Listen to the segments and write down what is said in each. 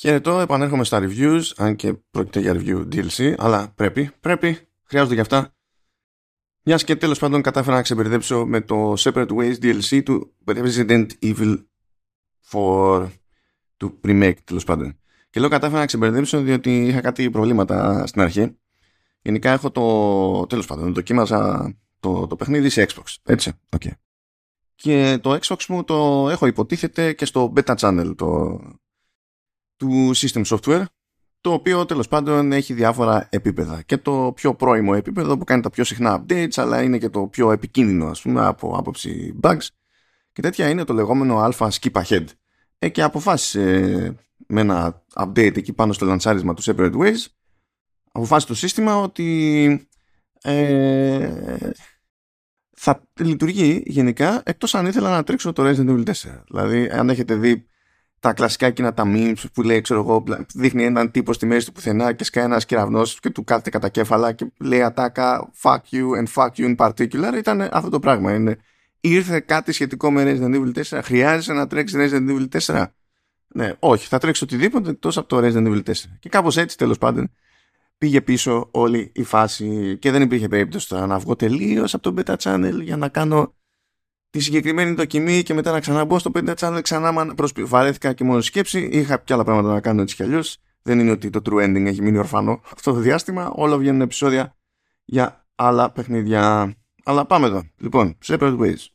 Χαιρετώ, επανέρχομαι στα reviews, αν και πρόκειται για review DLC, αλλά πρέπει, πρέπει, χρειάζονται και αυτά. Μιας και τέλος πάντων κατάφερα να ξεμπερδέψω με το Separate Ways DLC του Resident Evil 4 του remake τέλος πάντων. Και λέω κατάφερα να ξεμπερδέψω διότι είχα κάτι προβλήματα στην αρχή. Γενικά έχω το, τέλος πάντων, δοκίμαζα το, το παιχνίδι σε Xbox, έτσι, okay. Και το Xbox μου το έχω υποτίθεται και στο beta channel το, του system software το οποίο τέλος πάντων έχει διάφορα επίπεδα. Και το πιο πρώιμο επίπεδο που κάνει τα πιο συχνά updates αλλά είναι και το πιο επικίνδυνο ας πούμε από άποψη bugs και τέτοια είναι το λεγόμενο alpha skip ahead. Ε, και αποφάσισε με ένα update εκεί πάνω στο λανσάρισμα του Separate Ways αποφάσισε το σύστημα ότι ε, θα λειτουργεί γενικά εκτός αν ήθελα να τρέξω το Resident Evil 4 δηλαδή αν έχετε δει τα κλασικά εκείνα τα memes που λέει, ξέρω εγώ, δείχνει έναν τύπο στη μέση του πουθενά και σκάει ένας κεραυνός και του κάθεται κατά κέφαλα και λέει ατάκα fuck you and fuck you in particular. Ήταν αυτό το πράγμα. Είναι, ήρθε κάτι σχετικό με Resident Evil 4. Χρειάζεσαι να τρέξεις Resident Evil 4. Ναι, όχι, θα τρέξεις οτιδήποτε εκτός από το Resident Evil 4. Και κάπως έτσι τέλος πάντων πήγε πίσω όλη η φάση και δεν υπήρχε περίπτωση να βγω τελείως από το beta channel για να κάνω τη συγκεκριμένη δοκιμή και μετά να ξαναμπω στο 5 channel ξανά βαρέθηκα και μόνο σκέψη. Είχα και άλλα πράγματα να κάνω έτσι κι αλλιώς. Δεν είναι ότι το true ending έχει μείνει ορφανό αυτό το διάστημα. Όλα βγαίνουν επεισόδια για άλλα παιχνίδια. Αλλά πάμε εδώ. Λοιπόν Separate Ways.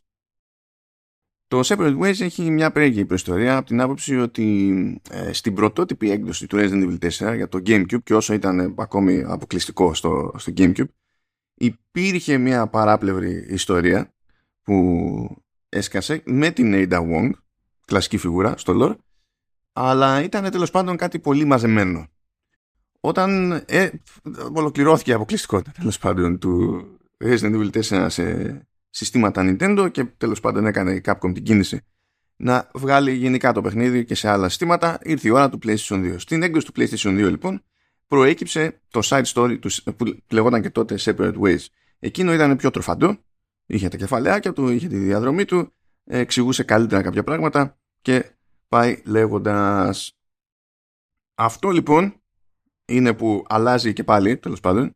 Το Separate Ways έχει μια περίεργη υπερστορία από την άποψη ότι ε, στην πρωτότυπη έκδοση του Resident Evil 4 για το Gamecube και όσο ήταν ακόμη αποκλειστικό στο, στο Gamecube υπήρχε μια παράπλευρη ιστορία που έσκασε με την Ada Wong, κλασική φιγούρα στο lore, αλλά ήταν τέλος πάντων κάτι πολύ μαζεμένο. Όταν ε, ολοκληρώθηκε η αποκλειστικότητα τέλος πάντων του Resident Evil 4 σε συστήματα Nintendo και τέλος πάντων έκανε η Capcom την κίνηση να βγάλει γενικά το παιχνίδι και σε άλλα συστήματα, ήρθε η ώρα του PlayStation 2. Στην έκδοση του PlayStation 2 λοιπόν προέκυψε το side story του, που λεγόταν και τότε Separate Ways. Εκείνο ήταν πιο τροφαντό είχε τα κεφαλαίακια του, είχε τη διαδρομή του, εξηγούσε καλύτερα κάποια πράγματα και πάει λέγοντας. Αυτό λοιπόν είναι που αλλάζει και πάλι τέλος πάντων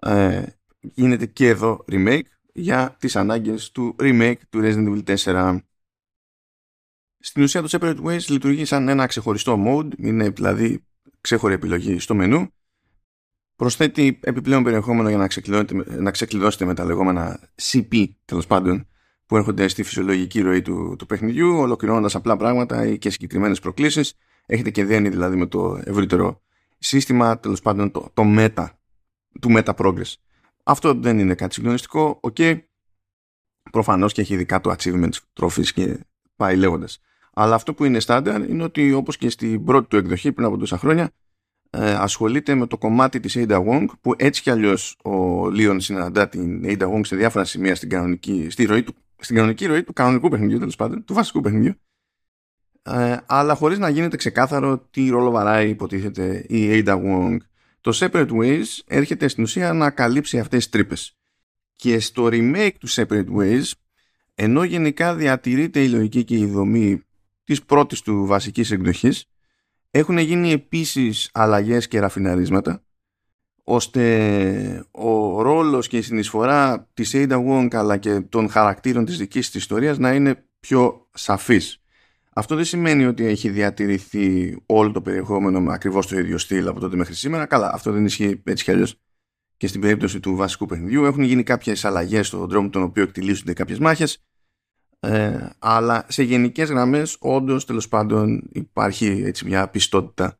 ε, γίνεται και εδώ remake για τις ανάγκες του remake του Resident Evil 4 στην ουσία το Separate Ways λειτουργεί σαν ένα ξεχωριστό mode είναι δηλαδή ξέχωρη επιλογή στο μενού προσθέτει επιπλέον περιεχόμενο για να ξεκλειδώσετε, να ξεκλειδώσετε με τα λεγόμενα CP τέλος πάντων που έρχονται στη φυσιολογική ροή του, του παιχνιδιού ολοκληρώνοντας απλά πράγματα ή και συγκεκριμένες προκλήσεις. Έρχεται και δένει δηλαδή με το ευρύτερο σύστημα τέλος πάντων το, το meta του meta progress. Αυτό δεν είναι κάτι συγκλονιστικό. OK. Okay. Προφανώς και έχει ειδικά το achievements, trophies και πάει λέγοντας. Αλλά αυτό που είναι στάνταρ είναι ότι όπως και στην πρώτη του εκδοχή πριν από τόσα χρόνια ε, ασχολείται με το κομμάτι της Ada Wong που έτσι κι αλλιώς ο Λίον συναντά την Ada Wong σε διάφορα σημεία στην κανονική, στη ροή του, στην κανονική ροή του κανονικού παιχνιδιού τέλος πάντων, του βασικού παιχνιδιού. Ε, αλλά χωρίς να γίνεται ξεκάθαρο τι ρόλο βαράει υποτίθεται η Ada Wong το Separate Ways έρχεται στην ουσία να καλύψει αυτές τις τρύπες. Και στο remake του Separate Ways ενώ γενικά διατηρείται η λογική και η δομή της πρώτης του βασικής εκδοχής έχουν γίνει επίσης αλλαγές και ραφιναρίσματα ώστε ο ρόλος και η συνεισφορά της Ada Wong αλλά και των χαρακτήρων της δικής της ιστορίας να είναι πιο σαφής. Αυτό δεν σημαίνει ότι έχει διατηρηθεί όλο το περιεχόμενο με ακριβώς το ίδιο στυλ από τότε μέχρι σήμερα. Καλά, αυτό δεν ισχύει έτσι κι αλλιώς και στην περίπτωση του βασικού παιχνιδιού. Έχουν γίνει κάποιες αλλαγές στον τρόπο με τον οποίο εκτιλήσονται κάποιες μάχες ε, αλλά σε γενικές γραμμές όντως τέλος πάντων υπάρχει έτσι μια πιστότητα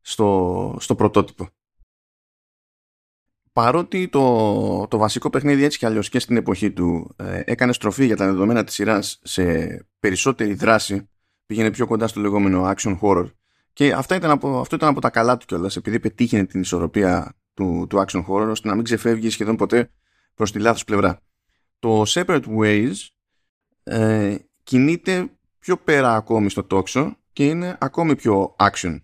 στο, στο πρωτότυπο. Παρότι το, το βασικό παιχνίδι έτσι κι αλλιώς και στην εποχή του ε, έκανε στροφή για τα δεδομένα της σειράς σε περισσότερη δράση πήγαινε πιο κοντά στο λεγόμενο action horror και αυτά ήταν από, αυτό ήταν από τα καλά του κιόλας επειδή πετύχαινε την ισορροπία του, του action horror ώστε να μην ξεφεύγει σχεδόν ποτέ προς τη λάθος πλευρά. Το Separate Ways ε, κινείται πιο πέρα ακόμη στο τόξο και είναι ακόμη πιο action.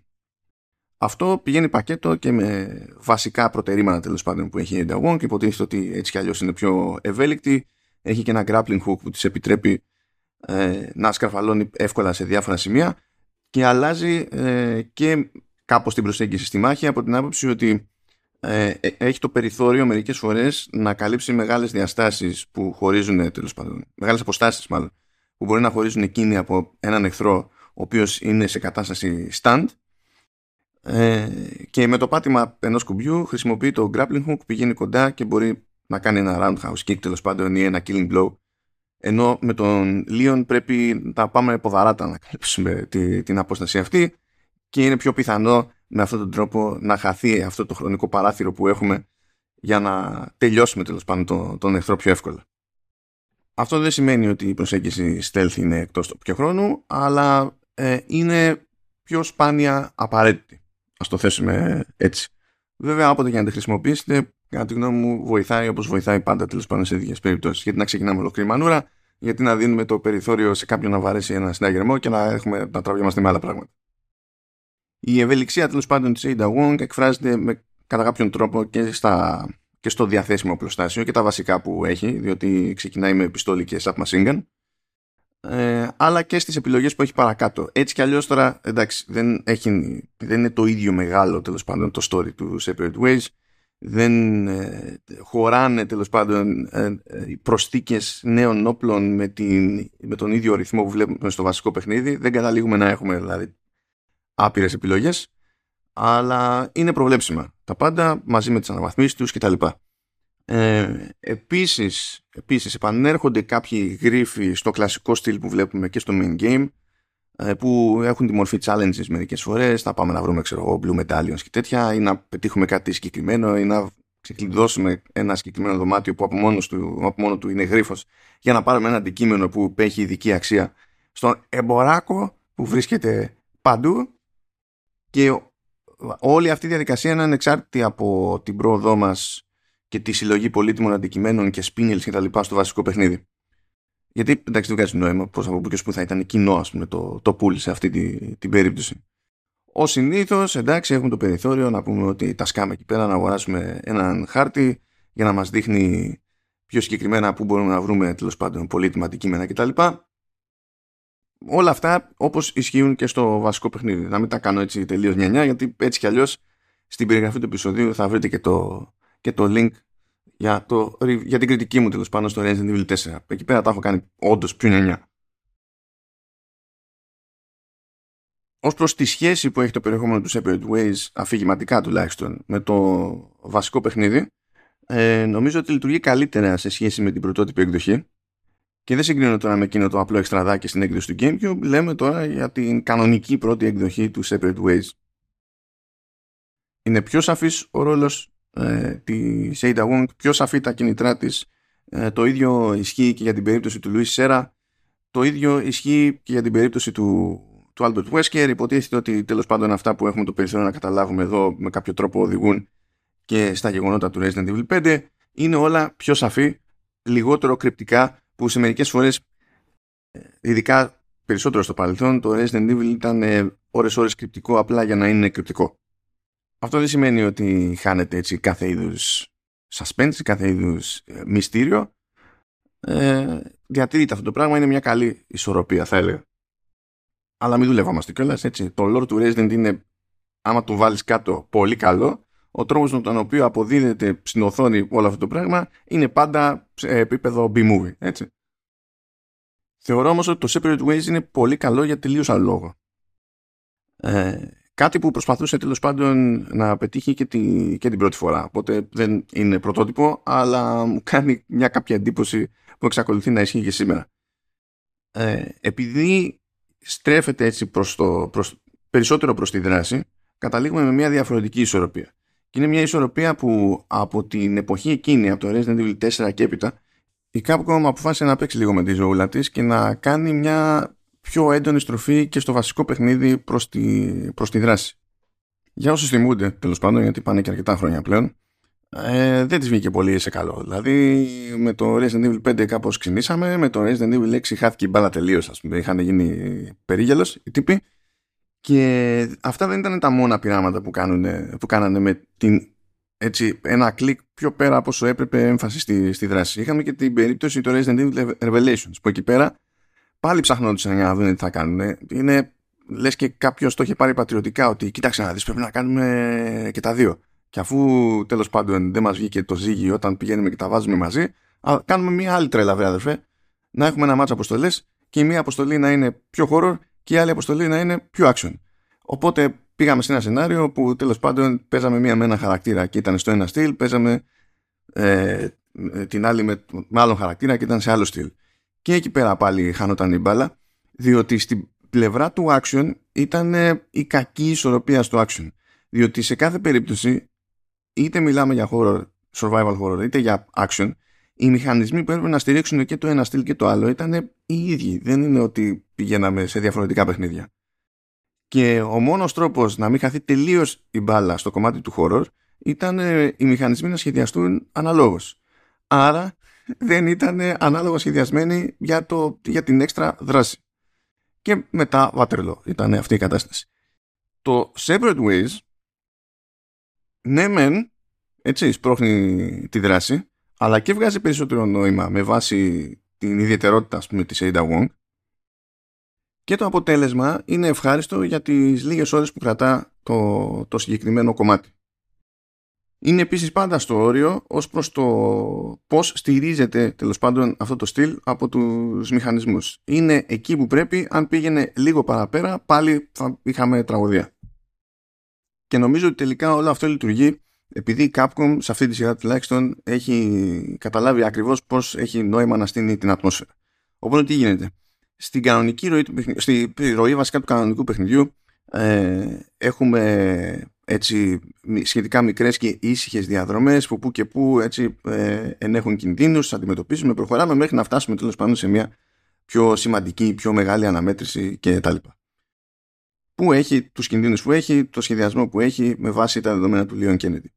Αυτό πηγαίνει πακέτο και με βασικά προτερήματα τέλος πάντων που έχει η Enda και υποτίθεται ότι έτσι κι αλλιώς είναι πιο ευέλικτη. Έχει και ένα grappling hook που της επιτρέπει ε, να σκαρφαλώνει εύκολα σε διάφορα σημεία και αλλάζει ε, και κάπως την προσέγγιση στη μάχη από την άποψη ότι ε, ε, έχει το περιθώριο μερικές φορές να καλύψει μεγάλες διαστάσεις που χωρίζουν τέλος πάντων, μεγάλες αποστάσεις μάλλον που μπορεί να χωρίζουν εκείνη από έναν εχθρό ο οποίος είναι σε κατάσταση stand ε, και με το πάτημα ενός κουμπιού χρησιμοποιεί το grappling hook πηγαίνει κοντά και μπορεί να κάνει ένα roundhouse kick τέλος πάντων ή ένα killing blow. Ενώ με τον Λίον πρέπει να πάμε ποδαράτα να καλύψουμε την απόσταση αυτή και είναι πιο πιθανό με αυτόν τον τρόπο να χαθεί αυτό το χρονικό παράθυρο που έχουμε για να τελειώσουμε τέλος πάντων τον, τον εχθρό πιο εύκολα. Αυτό δεν σημαίνει ότι η προσέγγιση stealth είναι εκτός του πιο χρόνου, αλλά ε, είναι πιο σπάνια απαραίτητη. Ας το θέσουμε έτσι. Βέβαια, όποτε για να τη χρησιμοποιήσετε, κατά τη γνώμη μου, βοηθάει όπως βοηθάει πάντα τέλος πάντων σε τέτοιε περιπτώσεις. Γιατί να ξεκινάμε ολοκληρή μανούρα, γιατί να δίνουμε το περιθώριο σε κάποιον να βαρέσει ένα συναγερμό και να, έχουμε, να τραβιόμαστε με άλλα πράγματα. Η ευελιξία τέλος πάντων της Ada Wong εκφράζεται με, κατά κάποιον τρόπο και, στα, και στο διαθέσιμο πλωστάσιο και τα βασικά που έχει, διότι ξεκινάει με πιστόλι και submachine gun, ε, αλλά και στις επιλογές που έχει παρακάτω. Έτσι κι αλλιώς τώρα, εντάξει, δεν, έχει, δεν είναι το ίδιο μεγάλο τέλος πάντων το story του Separate Ways, δεν ε, χωράνε τέλος πάντων ε, ε, οι προσθήκες νέων όπλων με, την, με τον ίδιο ρυθμό που βλέπουμε στο βασικό παιχνίδι. Δεν καταλήγουμε να έχουμε δηλαδή άπειρες επιλογές, αλλά είναι προβλέψιμα τα πάντα μαζί με τις αναβαθμίσεις τους κτλ. Ε, επίσης, επίσης επανέρχονται κάποιοι γρίφοι στο κλασικό στυλ που βλέπουμε και στο main game ε, που έχουν τη μορφή challenges μερικές φορές θα πάμε να βρούμε ξέρω εγώ blue medallions και τέτοια ή να πετύχουμε κάτι συγκεκριμένο ή να ξεκλειδώσουμε ένα συγκεκριμένο δωμάτιο που από μόνος του, από μόνο του είναι γρίφος για να πάρουμε ένα αντικείμενο που έχει ειδική αξία στον εμποράκο που βρίσκεται παντού και όλη αυτή η διαδικασία είναι ανεξάρτητη από την πρόοδό μας και τη συλλογή πολύτιμων αντικειμένων και σπίνιλ και τα λοιπά στο βασικό παιχνίδι. Γιατί εντάξει δεν βγάζει νόημα πώς από πού και που θα ήταν κοινό ας πούμε, το, το pool σε αυτή τη, την περίπτωση. Ω συνήθως, εντάξει, έχουμε το περιθώριο να πούμε ότι τα σκάμε εκεί πέρα να αγοράσουμε έναν χάρτη για να μας δείχνει πιο συγκεκριμένα πού μπορούμε να βρούμε τέλος πάντων πολύτιμα αντικείμενα κτλ όλα αυτά όπως ισχύουν και στο βασικό παιχνίδι. Να μην τα κάνω έτσι τελείως νιανιά γιατί έτσι κι αλλιώς στην περιγραφή του επεισοδίου θα βρείτε και το, και το link για, το, για την κριτική μου τέλος πάνω στο Resident Evil 4. Εκεί πέρα τα έχω κάνει όντως πιο νιανιά. Ως προς τη σχέση που έχει το περιεχόμενο του Separate Ways αφηγηματικά τουλάχιστον με το βασικό παιχνίδι ε, νομίζω ότι λειτουργεί καλύτερα σε σχέση με την πρωτότυπη εκδοχή και δεν συγκρίνω τώρα με εκείνο το απλό εξτραδάκι στην έκδοση του GameCube, λέμε τώρα για την κανονική πρώτη εκδοχή του Separate Ways. Είναι πιο σαφής ο ρόλος ε, της Ada Wong, πιο σαφή τα κινητρά της. Ε, το ίδιο ισχύει και για την περίπτωση του Louis Σέρα. Το ίδιο ισχύει και για την περίπτωση του, του Albert Wesker. Υποτίθεται ότι τέλος πάντων αυτά που έχουμε το περιθώριο να καταλάβουμε εδώ με κάποιο τρόπο οδηγούν και στα γεγονότα του Resident Evil 5. Είναι όλα πιο σαφή, λιγότερο κρυπτικά που σε μερικές φορές ε, ειδικά περισσότερο στο παρελθόν το Resident Evil ήταν ε, ώρες ώρες κρυπτικό απλά για να είναι κρυπτικό. Αυτό δεν σημαίνει ότι χάνεται έτσι κάθε είδους suspense, κάθε είδους ε, μυστήριο. Ε, διατηρείται αυτό το πράγμα, είναι μια καλή ισορροπία θα έλεγα. Αλλά μην δουλεύαμαστε κιόλας έτσι. Το lore του Resident είναι, άμα το βάλεις κάτω, πολύ καλό. Ο τρόπος με τον οποίο αποδίδεται στην οθόνη όλο αυτό το πράγμα είναι πάντα σε επίπεδο B-movie, έτσι. Θεωρώ όμως ότι το Separate Ways είναι πολύ καλό για τελείως άλλο λόγο. Ε, κάτι που προσπαθούσε τέλος πάντων να πετύχει και, τη, και την πρώτη φορά. Οπότε δεν είναι πρωτότυπο, αλλά μου κάνει μια κάποια εντύπωση που εξακολουθεί να ισχύει και σήμερα. Ε, επειδή στρέφεται έτσι προς το, προς, περισσότερο προς τη δράση, καταλήγουμε με μια διαφορετική ισορροπία. Και είναι μια ισορροπία που από την εποχή εκείνη, από το Resident Evil 4 και έπειτα, η Capcom αποφάσισε να παίξει λίγο με τη ζωούλα της και να κάνει μια πιο έντονη στροφή και στο βασικό παιχνίδι προς τη, προς τη δράση. Για όσους θυμούνται, τέλος πάντων, γιατί πάνε και αρκετά χρόνια πλέον, ε, δεν της βγήκε πολύ σε καλό. Δηλαδή, με το Resident Evil 5 κάπως ξυνήσαμε, με το Resident Evil 6 χάθηκε η μπάλα τελείως, ας πούμε. Είχαν γίνει περίγελος οι τύποι. Και αυτά δεν ήταν τα μόνα πειράματα που, που κάνανε με την, έτσι, ένα κλικ πιο πέρα από όσο έπρεπε έμφαση στη, στη δράση. Είχαμε και την περίπτωση του Resident Evil Revelations που εκεί πέρα πάλι ψαχνόντουσαν για να δουν τι θα κάνουν. Είναι λες και κάποιος το είχε πάρει πατριωτικά ότι κοίταξε να δεις πρέπει να κάνουμε και τα δύο. Και αφού τέλος πάντων δεν μας βγήκε το ζύγι όταν πηγαίνουμε και τα βάζουμε μαζί, κάνουμε μια άλλη τρέλα, βέβαια, αδερφέ. Να έχουμε ένα μάτσο αποστολές και η μία αποστολή να είναι πιο horror και η άλλη αποστολή να είναι πιο action. Οπότε πήγαμε σε ένα σενάριο που τέλος πάντων παίζαμε μία με ένα χαρακτήρα και ήταν στο ένα στυλ, παίζαμε ε, την άλλη με, με άλλον χαρακτήρα και ήταν σε άλλο στυλ. Και εκεί πέρα πάλι χάνονταν η μπάλα, διότι στην πλευρά του action ήταν ε, η κακή ισορροπία στο action. Διότι σε κάθε περίπτωση, είτε μιλάμε για horror, survival horror, είτε για action, οι μηχανισμοί που έπρεπε να στηρίξουν και το ένα στυλ και το άλλο ήταν οι ίδιοι. Δεν είναι ότι πηγαίναμε σε διαφορετικά παιχνίδια. Και ο μόνος τρόπος να μην χαθεί τελείως η μπάλα στο κομμάτι του horror ήταν ε, οι μηχανισμοί να σχεδιαστούν αναλόγως. Άρα δεν ήταν ανάλογα σχεδιασμένοι για, το, για την έξτρα δράση. Και μετά Waterloo ήταν αυτή η κατάσταση. Το Separate Ways ναι μεν έτσι σπρώχνει τη δράση αλλά και βγάζει περισσότερο νόημα με βάση την ιδιαιτερότητα ας πούμε της Ada Wong και το αποτέλεσμα είναι ευχάριστο για τις λίγες ώρες που κρατά το, το συγκεκριμένο κομμάτι. Είναι επίσης πάντα στο όριο ως προς το πώς στηρίζεται τέλος πάντων αυτό το στυλ από τους μηχανισμούς. Είναι εκεί που πρέπει, αν πήγαινε λίγο παραπέρα πάλι θα είχαμε τραγωδία. Και νομίζω ότι τελικά όλο αυτό λειτουργεί επειδή η Capcom σε αυτή τη σειρά τουλάχιστον έχει καταλάβει ακριβώς πώς έχει νόημα να στείλει την ατμόσφαιρα. Οπότε τι γίνεται; Στην κανονική ροή, του στη ροή βασικά του κανονικού παιχνιδιού ε, έχουμε έτσι σχετικά μικρές και ήσυχες διαδρομές που που και που έτσι ε, ενέχουν κινδύνους, αντιμετωπίζουμε, προχωράμε μέχρι να φτάσουμε τέλος πάντων σε μια πιο σημαντική, πιο μεγάλη αναμέτρηση κτλ. Που έχει τους κινδύνους που έχει, το σχεδιασμό που έχει με βάση τα δεδομένα του Leon Kennedy.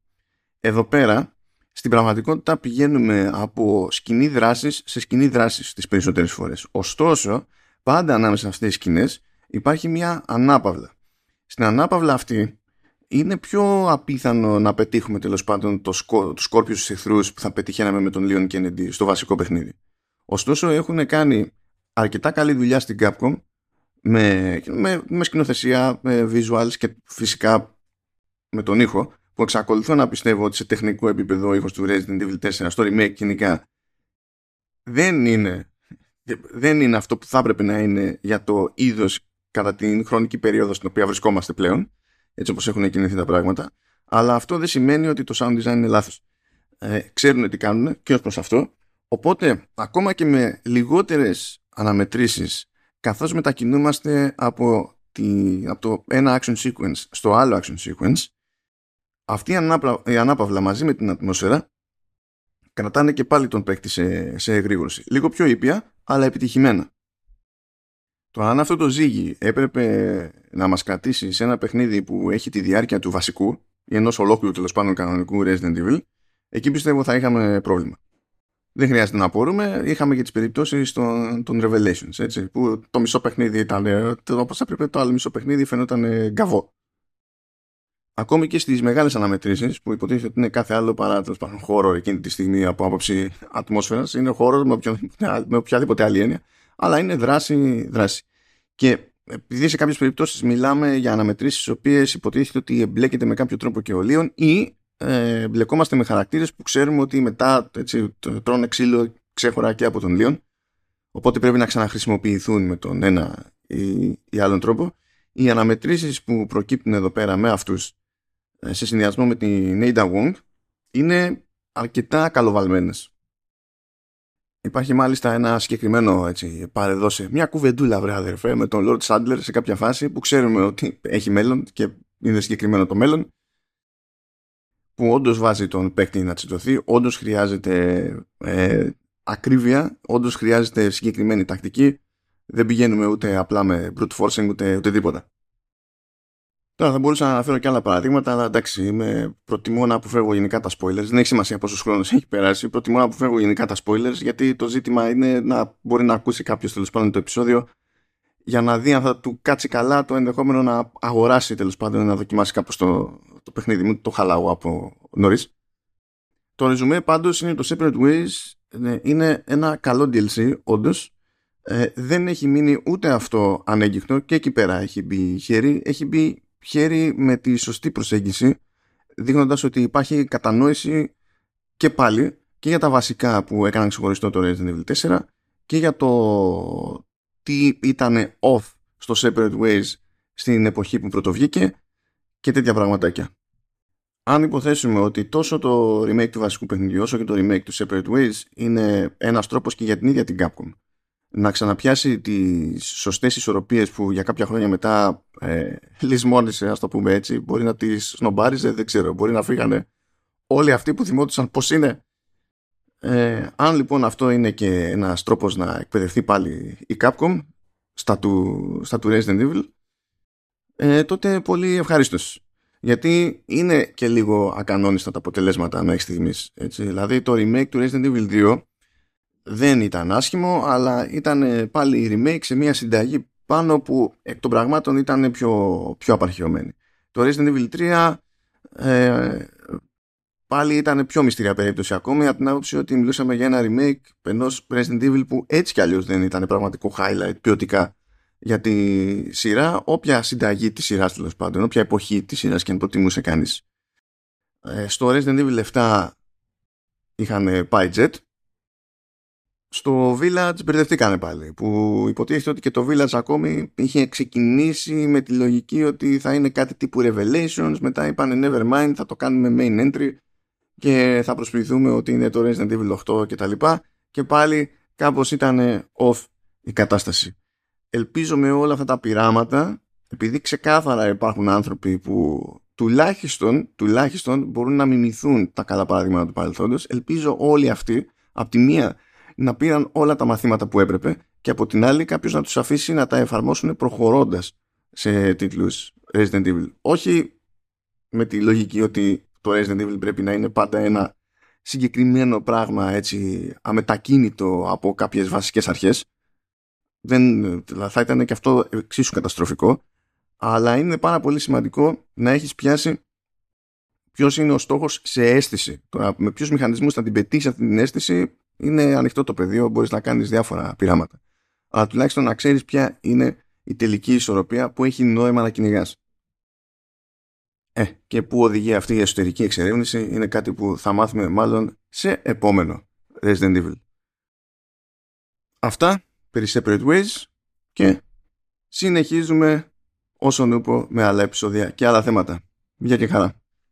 Εδώ πέρα, στην πραγματικότητα πηγαίνουμε από σκηνή δράσης σε σκηνή δράσης τις περισσότερες φορές. Ωστόσο, πάντα ανάμεσα σε αυτές τις σκηνές υπάρχει μια ανάπαυλα. Στην ανάπαυλα αυτή είναι πιο απίθανο να πετύχουμε τέλος πάντων το σκο, τους σκόρπιους εχθρούς που θα πετυχαίναμε με τον Leon Kennedy στο βασικό παιχνίδι. Ωστόσο έχουν κάνει αρκετά καλή δουλειά στην Capcom με, με, με σκηνοθεσία, με visuals και φυσικά με τον ήχο που εξακολουθώ να πιστεύω ότι σε τεχνικό επίπεδο ο ήχος του Resident Evil 4 στο remake γενικά δεν είναι, δεν είναι αυτό που θα έπρεπε να είναι για το είδος κατά την χρονική περίοδο στην οποία βρισκόμαστε πλέον έτσι όπως έχουν κινηθεί τα πράγματα. Αλλά αυτό δεν σημαίνει ότι το sound design είναι λάθος. Ε, ξέρουν τι κάνουν και ως προς αυτό. Οπότε ακόμα και με λιγότερες αναμετρήσεις καθώς μετακινούμαστε από, τη, από το ένα action sequence στο άλλο action sequence αυτή η, η ανάπαυλα μαζί με την ατμόσφαιρα κρατάνε και πάλι τον παίκτη σε, σε εγρήγορση. Λίγο πιο ήπια, αλλά επιτυχημένα. Το αν αυτό το ζύγι έπρεπε να μας κρατήσει σε ένα παιχνίδι που έχει τη διάρκεια του βασικού ή ενός ολόκληρου τέλος πάντων κανονικού Resident Evil, εκεί πιστεύω θα είχαμε πρόβλημα. Δεν χρειάζεται να απορούμε, είχαμε και τις περιπτώσεις των, των Revelations, έτσι, που το μισό παιχνίδι ήταν όπως έπρεπε, το άλλο μισό παιχνίδι φαινόταν γκαβό ακόμη και στις μεγάλες αναμετρήσεις που υποτίθεται ότι είναι κάθε άλλο παρά το χώρο εκείνη τη στιγμή από άποψη ατμόσφαιρας είναι χώρος με, με οποιαδήποτε άλλη έννοια αλλά είναι δράση, δράση. Και επειδή σε κάποιες περιπτώσεις μιλάμε για αναμετρήσεις οι οποίες υποτίθεται ότι εμπλέκεται με κάποιο τρόπο και ο Λίον ή ε, μπλεκόμαστε με χαρακτήρες που ξέρουμε ότι μετά έτσι, τρώνε ξύλο ξέχωρα και από τον Λίον. Οπότε πρέπει να ξαναχρησιμοποιηθούν με τον ένα ή, ή άλλον τρόπο. Οι αναμετρήσεις που προκύπτουν εδώ πέρα με αυτούς ε, σε συνδυασμό με την Ada Wong είναι αρκετά καλοβαλμένες. Υπάρχει μάλιστα ένα συγκεκριμένο έτσι, παρεδώσε, μια κουβεντούλα βρε αδερφέ με τον Lord Sandler σε κάποια φάση που ξέρουμε ότι έχει μέλλον και είναι συγκεκριμένο το μέλλον που όντως βάζει τον παίκτη να τσιτωθεί, όντως χρειάζεται ε, ακρίβεια, όντως χρειάζεται συγκεκριμένη τακτική δεν πηγαίνουμε ούτε απλά με brute forcing ούτε, ούτε τίποτα. Τώρα θα μπορούσα να αναφέρω και άλλα παραδείγματα, αλλά εντάξει, είμαι, προτιμώ να αποφεύγω γενικά τα spoilers. Δεν έχει σημασία πόσος χρόνος έχει περάσει. Προτιμώ να αποφεύγω γενικά τα spoilers, γιατί το ζήτημα είναι να μπορεί να ακούσει κάποιος τέλος πάντων το επεισόδιο για να δει αν θα του κάτσει καλά το ενδεχόμενο να αγοράσει τέλος πάντων να δοκιμάσει κάπως το, το παιχνίδι μου. Το χαλάω από νωρίς. Το ρεζουμέ πάντως είναι το Separate Ways. Ναι, είναι ένα καλό DLC, όντως. ε, δεν έχει μείνει ούτε αυτό ανέγκυκτο και εκεί πέρα έχει μπει χέρι, έχει μπει χέρι με τη σωστή προσέγγιση δείχνοντας ότι υπάρχει κατανόηση και πάλι και για τα βασικά που έκαναν ξεχωριστό το Resident Evil 4 και για το τι ήταν off στο Separate Ways στην εποχή που πρωτοβγήκε και τέτοια πραγματάκια. Αν υποθέσουμε ότι τόσο το remake του βασικού παιχνιδιού όσο και το remake του Separate Ways είναι ένας τρόπος και για την ίδια την Capcom να ξαναπιάσει τις σωστές ισορροπίες που για κάποια χρόνια μετά ε, λησμόνισε, ας το πούμε έτσι, μπορεί να τις σνομπάριζε, δεν ξέρω, μπορεί να φύγανε όλοι αυτοί που θυμόντουσαν πώς είναι. Ε, αν λοιπόν αυτό είναι και ένας τρόπος να εκπαιδευτεί πάλι η Capcom στα του, στα του Resident Evil, ε, τότε πολύ ευχαρίστως. Γιατί είναι και λίγο ακανόνιστα τα αποτελέσματα μέχρι στιγμής. Έτσι. Δηλαδή το remake του Resident Evil 2 δεν ήταν άσχημο, αλλά ήταν πάλι remake σε μια συνταγή πάνω που εκ των πραγμάτων ήταν πιο, πιο απαρχαιωμένη. Το Resident Evil 3 ε, πάλι ήταν πιο μυστηρία περίπτωση ακόμη από την άποψη ότι μιλούσαμε για ένα remake ενός Resident Evil που έτσι κι αλλιώς δεν ήταν πραγματικό highlight ποιοτικά για τη σειρά, όποια συνταγή της σειράς τέλος πάντων, όποια εποχή της σειράς και αν προτιμούσε κανείς. Ε, στο Resident Evil 7 είχαν πάει jet στο Village μπερδευτήκανε πάλι που υποτίθεται ότι και το Village ακόμη είχε ξεκινήσει με τη λογική ότι θα είναι κάτι τύπου Revelations μετά είπανε never mind θα το κάνουμε main entry και θα προσποιηθούμε ότι είναι το Resident Evil 8 και τα λοιπά. Και πάλι κάπως ήταν off η κατάσταση. Ελπίζω με όλα αυτά τα πειράματα επειδή ξεκάθαρα υπάρχουν άνθρωποι που τουλάχιστον, τουλάχιστον μπορούν να μιμηθούν τα καλά παραδείγματα του παρελθόντος ελπίζω όλοι αυτοί από τη μία να πήραν όλα τα μαθήματα που έπρεπε και από την άλλη κάποιος να τους αφήσει να τα εφαρμόσουν προχωρώντας σε τίτλους Resident Evil. Όχι με τη λογική ότι το Resident Evil πρέπει να είναι πάντα ένα συγκεκριμένο πράγμα έτσι αμετακίνητο από κάποιες βασικές αρχές. Δεν, θα ήταν και αυτό εξίσου καταστροφικό. Αλλά είναι πάρα πολύ σημαντικό να έχεις πιάσει ποιος είναι ο στόχος σε αίσθηση. Τώρα, με ποιους μηχανισμούς θα την πετύχεις αυτή την αίσθηση είναι ανοιχτό το πεδίο, μπορείς να κάνεις διάφορα πειράματα. Αλλά τουλάχιστον να ξέρεις ποια είναι η τελική ισορροπία που έχει νόημα να κυνηγάς. Ε, και που οδηγεί αυτή η εσωτερική εξερεύνηση είναι κάτι που θα μάθουμε μάλλον σε επόμενο Resident Evil. Αυτά περί Separate Ways και συνεχίζουμε όσον ούπο με άλλα επεισόδια και άλλα θέματα. Γεια και χαρά.